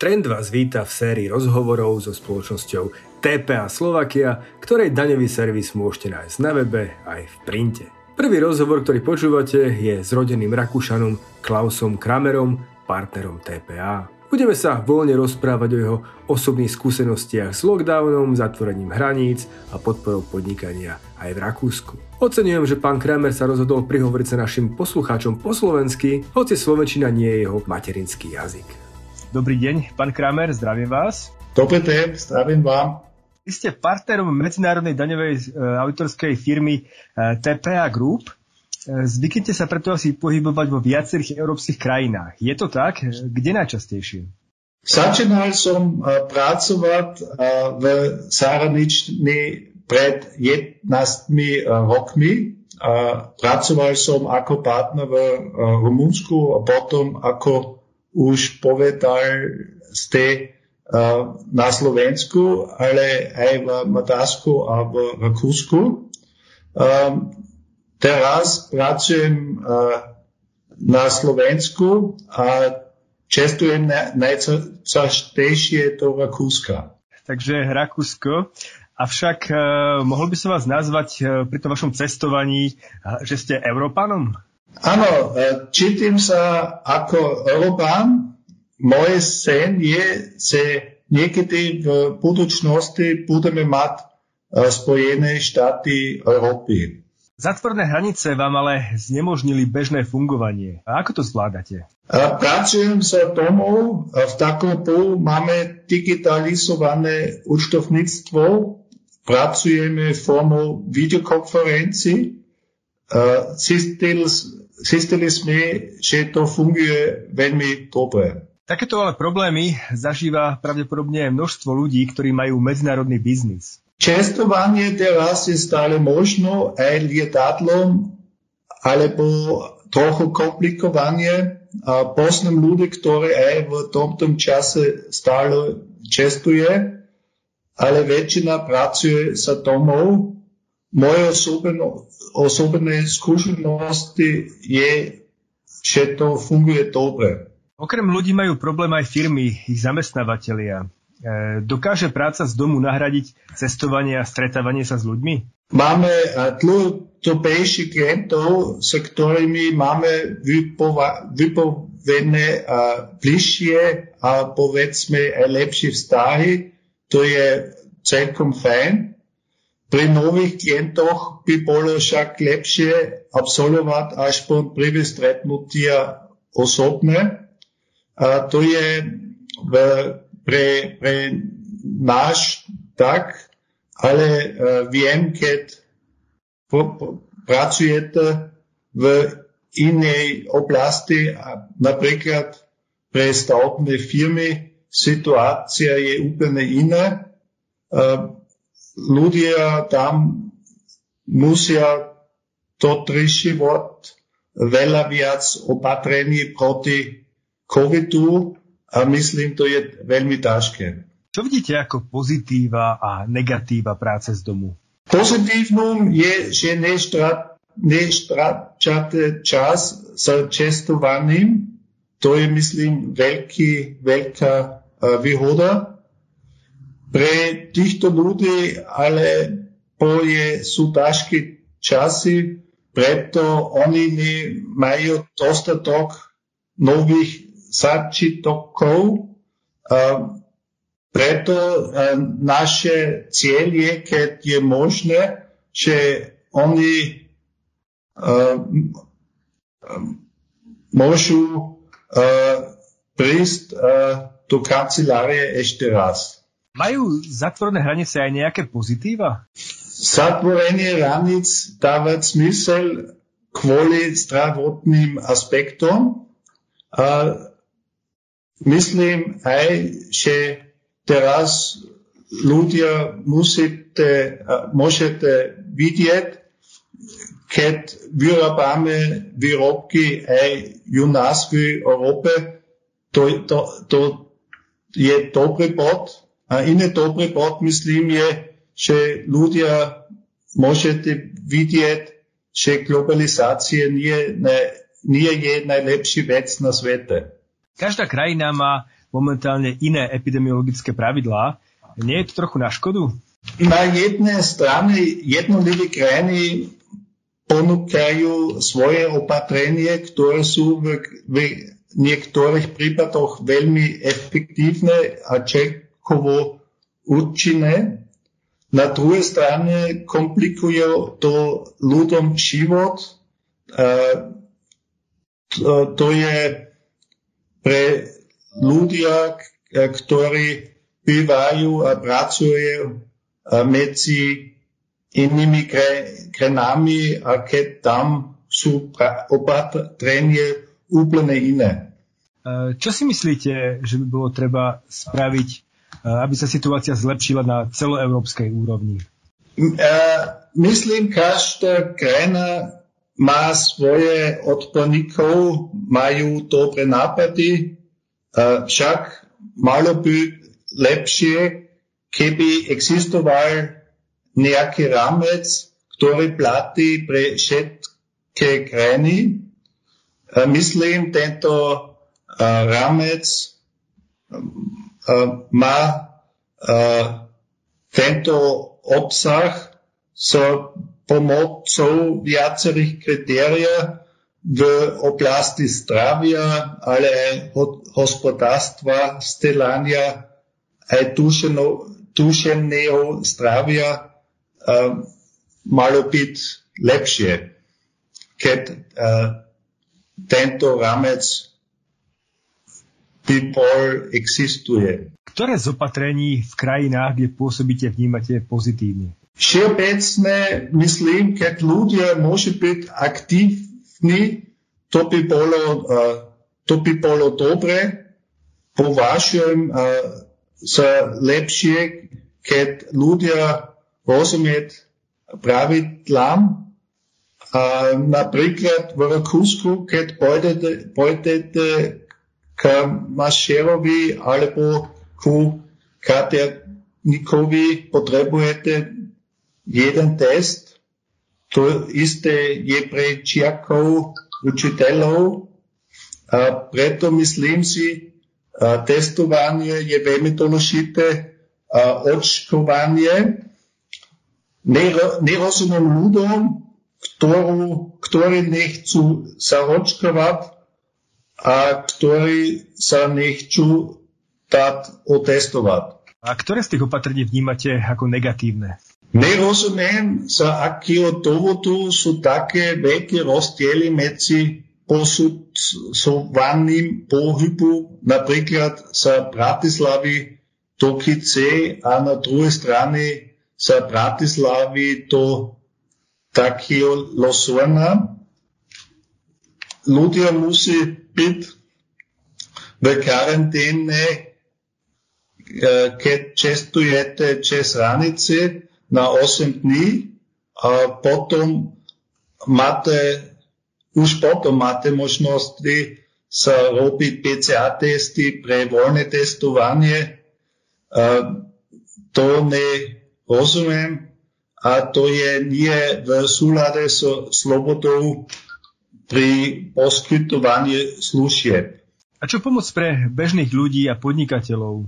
Trend vás víta v sérii rozhovorov so spoločnosťou TPA Slovakia, ktorej daňový servis môžete nájsť na webe aj v printe. Prvý rozhovor, ktorý počúvate, je s rodeným Rakúšanom Klausom Kramerom, partnerom TPA. Budeme sa voľne rozprávať o jeho osobných skúsenostiach s lockdownom, zatvorením hraníc a podporou podnikania aj v Rakúsku. Oceňujem, že pán Kramer sa rozhodol prihovoriť sa našim poslucháčom po slovensky, hoci slovenčina nie je jeho materinský jazyk. Dobrý deň, pán Kramer, zdravím vás. Dobrý deň, zdravím vám. Vy ste partnerom medzinárodnej daňovej e, autorskej firmy e, TPA Group. E, zvyknete sa preto asi pohybovať vo viacerých európskych krajinách. Je to tak? Kde najčastejšie? Začínal som e, pracovať e, v zahraničí pred 11 e, rokmi. Pracoval som ako partner v Rumunsku a potom ako už povedal ste uh, na Slovensku, ale aj v Maďarsku a v Rakúsku. Um, teraz pracujem uh, na Slovensku a čestujem na, najčastejšie do Rakúska. Takže Rakúsko. Avšak uh, mohol by som vás nazvať pri tom vašom cestovaní, že ste Európanom? Áno, e, cítim sa ako Európan. Moje sen je, že niekedy v budúcnosti budeme mať e, Spojené štáty Európy. Zatvorné hranice vám ale znemožnili bežné fungovanie. A ako to zvládate? E, pracujem sa domov. V takom polu máme digitalizované účtovníctvo. Pracujeme formou videokonferencií. Zistili sme, že to funguje veľmi dobre. Takéto ale problémy zažíva pravdepodobne množstvo ľudí, ktorí majú medzinárodný biznis. Čestovanie teraz je stále možno aj lietadlom alebo trochu komplikovanie. A poznám ľudí, ktorí aj v tomto čase stále čestuje, ale väčšina pracuje sa domov moje osobné, osobné skúsenosti je, že to funguje dobre. Okrem ľudí majú problém aj firmy, ich zamestnávateľia. E, dokáže práca z domu nahradiť cestovanie a stretávanie sa s ľuďmi? Máme dlhodobejších klientov, s ktorými máme vypovedené bližšie a povedzme aj lepšie vztahy. To je celkom fajn. Pri nových klientoch by bolo však lepšie absolvovať aspoň prvé stretnutia osobné. A to je v, pre, pre náš tak, ale viem, keď pracujete v inej oblasti, napríklad pre stavebné firmy, situácia je úplne iná. Ľudia tam musia dotrižovať veľa viac opatrení proti covidu a myslím, to je veľmi ťažké. Čo vidíte ako pozitíva a negatíva práce z domu? Pozitívnom je, že nestráčate čas s cestovaním. To je, myslím, veľký, veľká výhoda pre týchto ľudí, ale boli, sú ťažké časy, preto oni majú dostatok nových začitkov. Preto naše cieľ je, keď je možné, že oni môžu prísť do kancelárie ešte raz. Majú zatvorené hranice aj nejaké pozitíva? Zatvorenie hraníc dáva zmysel kvôli zdravotným aspektom. A myslím aj, že teraz ľudia musíte, môžete vidieť, keď vyrábame výrobky aj u nás v Európe, to, to, to je dobrý bod, a iný dobrý bod, myslím, je, že ľudia môžete vidieť, že globalizácia nie, ne, nie je najlepší vec na svete. Každá krajina má momentálne iné epidemiologické pravidlá. Nie je to trochu na škodu? Na jednej strane jednotlivé krajiny ponúkajú svoje opatrenie, ktoré sú v, v niektorých prípadoch veľmi efektívne a čekovo účinné. Na druhej strane komplikujú to ľuďom život. To, to je pre ľudia, ktorí bývajú a pracujú medzi inými krajinami a keď tam sú opatrenie úplne iné. Čo si myslíte, že by bolo treba spraviť, aby sa situácia zlepšila na celoeurópskej úrovni? Myslím, každá krajina má svoje odborníkov, majú dobré nápady, však malo by lepšie, keby existoval nejaký rámec, ktorý platí pre všetky krajiny. Myslím, tento rámec má tento obsah s pomocou viacerých kritérií v oblasti zdravia, ale aj hospodárstva, stelania, aj duševného zdravia uh, malo byť lepšie, keď uh, tento rámec bol existuje. Ktoré z opatrení v krajinách, kde pôsobíte, vnímate pozitívne? Všeobecne myslím, keď ľudia môžu byť aktívni, to by bolo, uh, to by bolo dobre. Považujem uh, za lepšie, keď ľudia rozumieť pravidlám. A napríklad v Rakúsku, keď pôjdete, pôjdete k mašerovi alebo ku katernikovi, potrebujete jeden test. To isté je pre čiakov, učiteľov. A preto myslím si, testovanie je veľmi dôležité. Očkovanie nerozumiem ľuďom, ktorú, ktorí nechcú sa očkovať a ktorí sa nechcú dať otestovať. A ktoré z tých opatrení vnímate ako negatívne? Nerozumiem, za akého dôvodu sú také veľké rozdiely medzi posudzovaním pohybu napríklad sa Bratislavy do Kice a na druhej strane sa Bratislavy do takého Losorna. Ľudia musí byť v karanténe, keď cestujete cez hranice na 8 dní a potom máte, už potom máte možnosti sa robiť PCA testy pre voľné testovanie. To ne rozumiem a to je nie v súlade so slobodou pri poskytovaní služieb. A čo pomoc pre bežných ľudí a podnikateľov?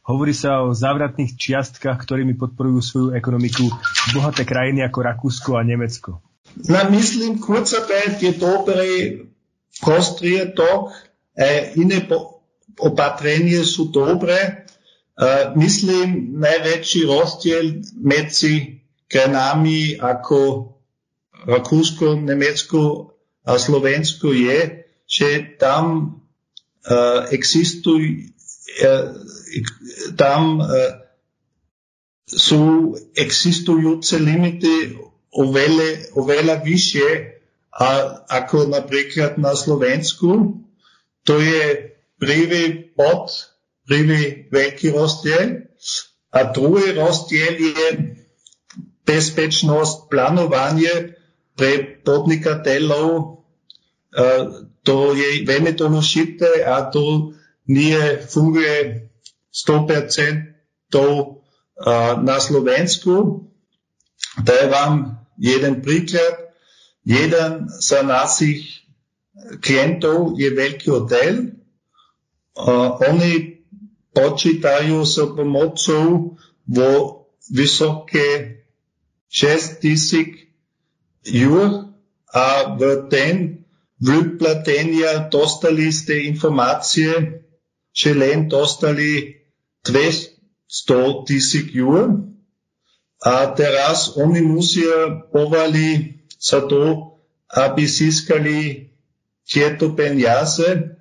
Hovorí sa o závratných čiastkách, ktorými podporujú svoju ekonomiku bohaté krajiny ako Rakúsko a Nemecko. Na myslím, kurzarbeit je dobrý prostriedok, e, iné opatrenie sú dobré, Uh, myslím, najväčší rozdiel medzi krajinami ako Rakúsko, Nemecko a Slovensko je, že tam uh, existujú uh, tam uh, sú existujúce limity oveľa, oveľa vyššie a, ako napríklad na Slovensku. To je prvý bod prvý veľký rozdiel. A druhý rozdiel je bezpečnosť, plánovanie pre podnikateľov. To je veľmi dôležité a to nie funguje 100% na Slovensku. Daj vám jeden príklad. Jeden z našich klientov je veľký hotel. Oni počítajú s pomocou vo vysoké 6 tisíc eur a v ten vyplatenia dostali ste informácie, že len dostali 200 tisíc eur a teraz oni musia povali sa to, aby získali tieto peniaze.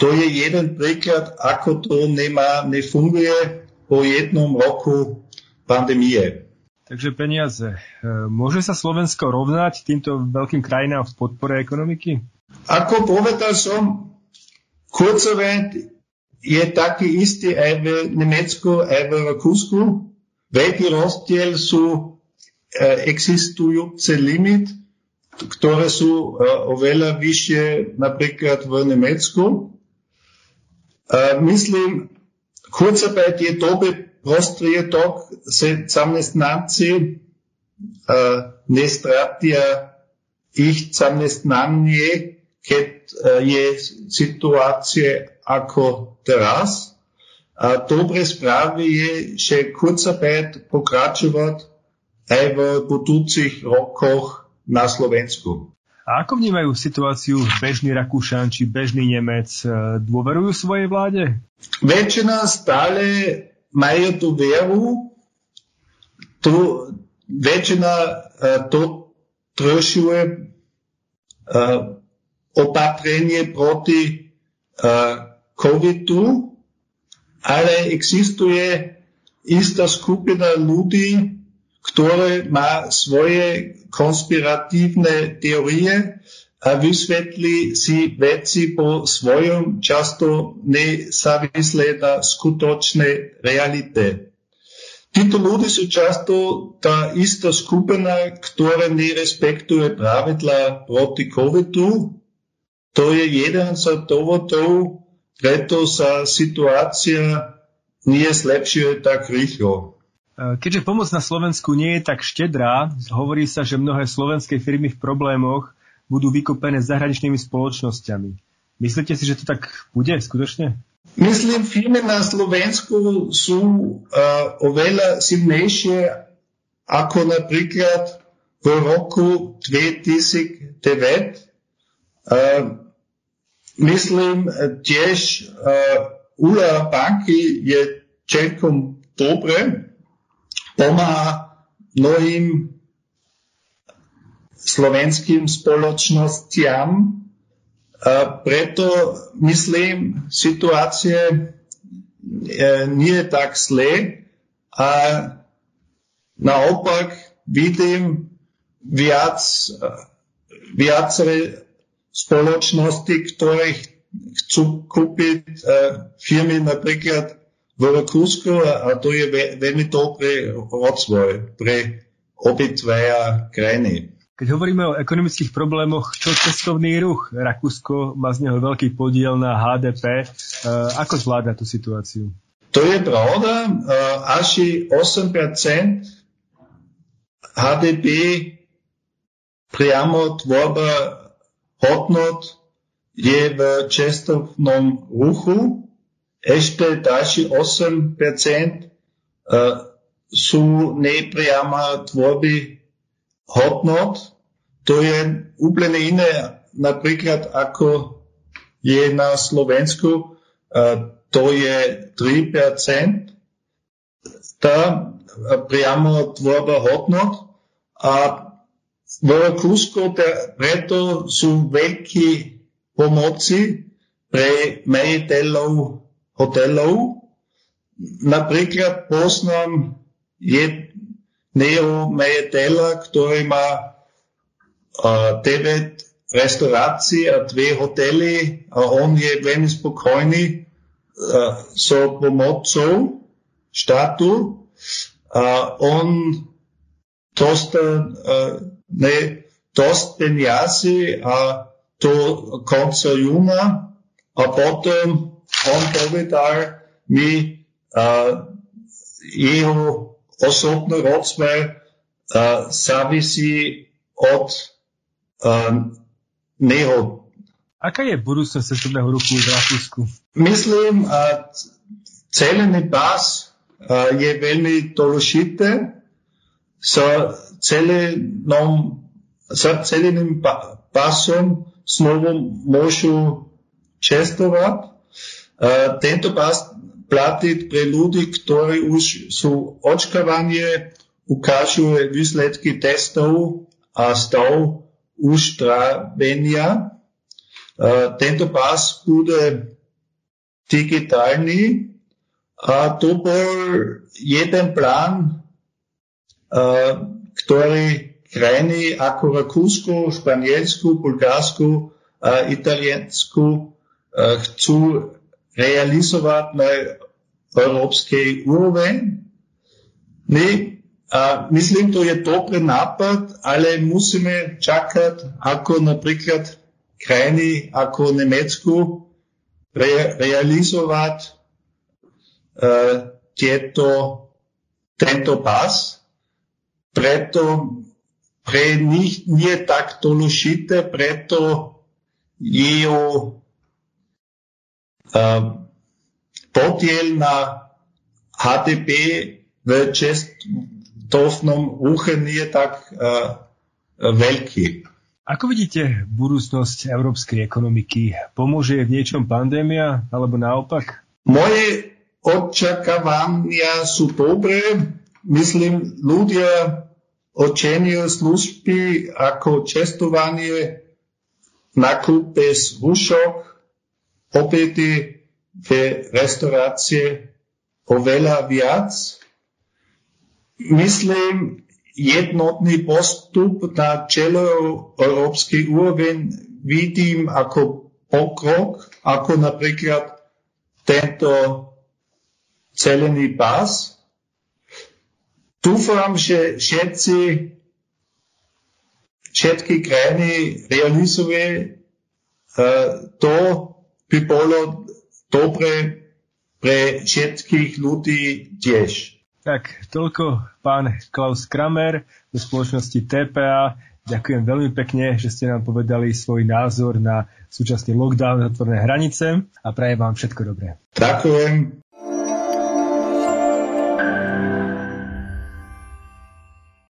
To je jeden príklad, ako to nemá, nefunguje po jednom roku pandémie. Takže peniaze. E, môže sa Slovensko rovnať týmto veľkým krajinám v podpore ekonomiky? Ako povedal som, kurzovent je taký istý aj v Nemecku, aj v Rakúsku. Veľký rozdiel sú e, existujúce limit, ktoré sú e, oveľa vyššie napríklad v Nemecku. Myslím, kurzarbeit je dobre prostriedok se zamestnanci ne stratia ich zamestnanie, keď je situácie ako teraz. A dobre správy je, že kurzarbeit pokračovať aj v budúcich rokoch na Slovensku. A ako vnímajú situáciu bežný Rakúšan či bežný Nemec? Dôverujú svojej vláde? Väčšina stále majú tú vieru, tu väčšina uh, to trošuje uh, opatrenie proti uh, covidu, ale existuje istá skupina ľudí, ktoré má svoje konspiratívne teórie a vysvetlí si veci po svojom, často nezávisle na skutočnej realite. Títo ľudí sú často tá istá skupina, ktorá nerespektuje pravidla proti covidu. To je jeden z dôvodov, preto sa situácia nie zlepšuje tak rýchlo. Keďže pomoc na Slovensku nie je tak štedrá, hovorí sa, že mnohé slovenské firmy v problémoch budú vykopené zahraničnými spoločnosťami. Myslíte si, že to tak bude skutočne? Myslím, firmy na Slovensku sú uh, oveľa silnejšie ako napríklad v roku 2009. Uh, myslím tiež uh, úloha banky je celkom dobre, pomáha mnohým slovenským spoločnostiam. A preto myslím, situácie nie je tak zlé a naopak vidím viac, viaceré spoločnosti, ktoré chcú kúpiť e, firmy napríklad v Rakúsku a to je veľmi dobrý rozvoj pre obidvaja krajiny. Keď hovoríme o ekonomických problémoch, čo cestovný ruch? Rakúsko má z neho veľký podiel na HDP. E, ako zvláda tú situáciu? To je pravda. Asi 8% HDP priamo tvorba hodnot je v cestovnom ruchu. Ešte ďalší 8 e, sú nepriama tvorby hodnot, to je úplne iné, napríklad ako je na Slovensku, to je 3%, tá priamo tvorba hodnot a v Rakúsku preto sú veľké pomoci pre majiteľov hotelov. Napríklad poznám jed, Neo majiteľa, ktorý má uh, 9 restaurácií a dve hotely a on je veľmi spokojný uh, so pomocou štátu a on dostal uh, ne, dosť peniazy a do konca júna a potom on povedal mi uh, jeho osobný rozmer závisí od um, neho. Aká je budúcnosť cestovného ruchu v Rakúsku? Myslím, uh, celený pás je veľmi dôležité. Sa celenom, sa celeným pásom znovu môžu čestovať. Tento pás platí pre ľudí, ktorí už sú očkovanie, ukážu výsledky testov a stav uzdravenia. Tento pás bude digitálny a to bol jeden plán, ktorý krajiny ako Rakúsko, Španielsku, Bulgarsku Italiensku chcú realizovať na európskej úroveň. My, a myslím, to je dobrý nápad, ale musíme čakať, ako napríklad krajiny ako Nemecku re, realizovať uh, tieto, tento pas. Preto pre nich nie tak dôležité, preto jeho podiel na HDP v cestovnom ruche nie je tak uh, veľký. Ako vidíte budúcnosť európskej ekonomiky? Pomôže v niečom pandémia alebo naopak? Moje očakávania sú dobré. Myslím, ľudia ocenujú služby ako cestovanie, nákup bez rúšok, obedy v restaurácie oveľa viac. Myslím, jednotný postup na čelo európskej úroveň vidím ako pokrok, ako napríklad tento celený pás. Dúfam, že všetci, všetky krajiny realizuje uh, to, by bolo dobre pre všetkých ľudí tiež. Tak, toľko pán Klaus Kramer zo spoločnosti TPA. Ďakujem veľmi pekne, že ste nám povedali svoj názor na súčasný lockdown, zatvorené hranice a prajem vám všetko dobré. Ďakujem.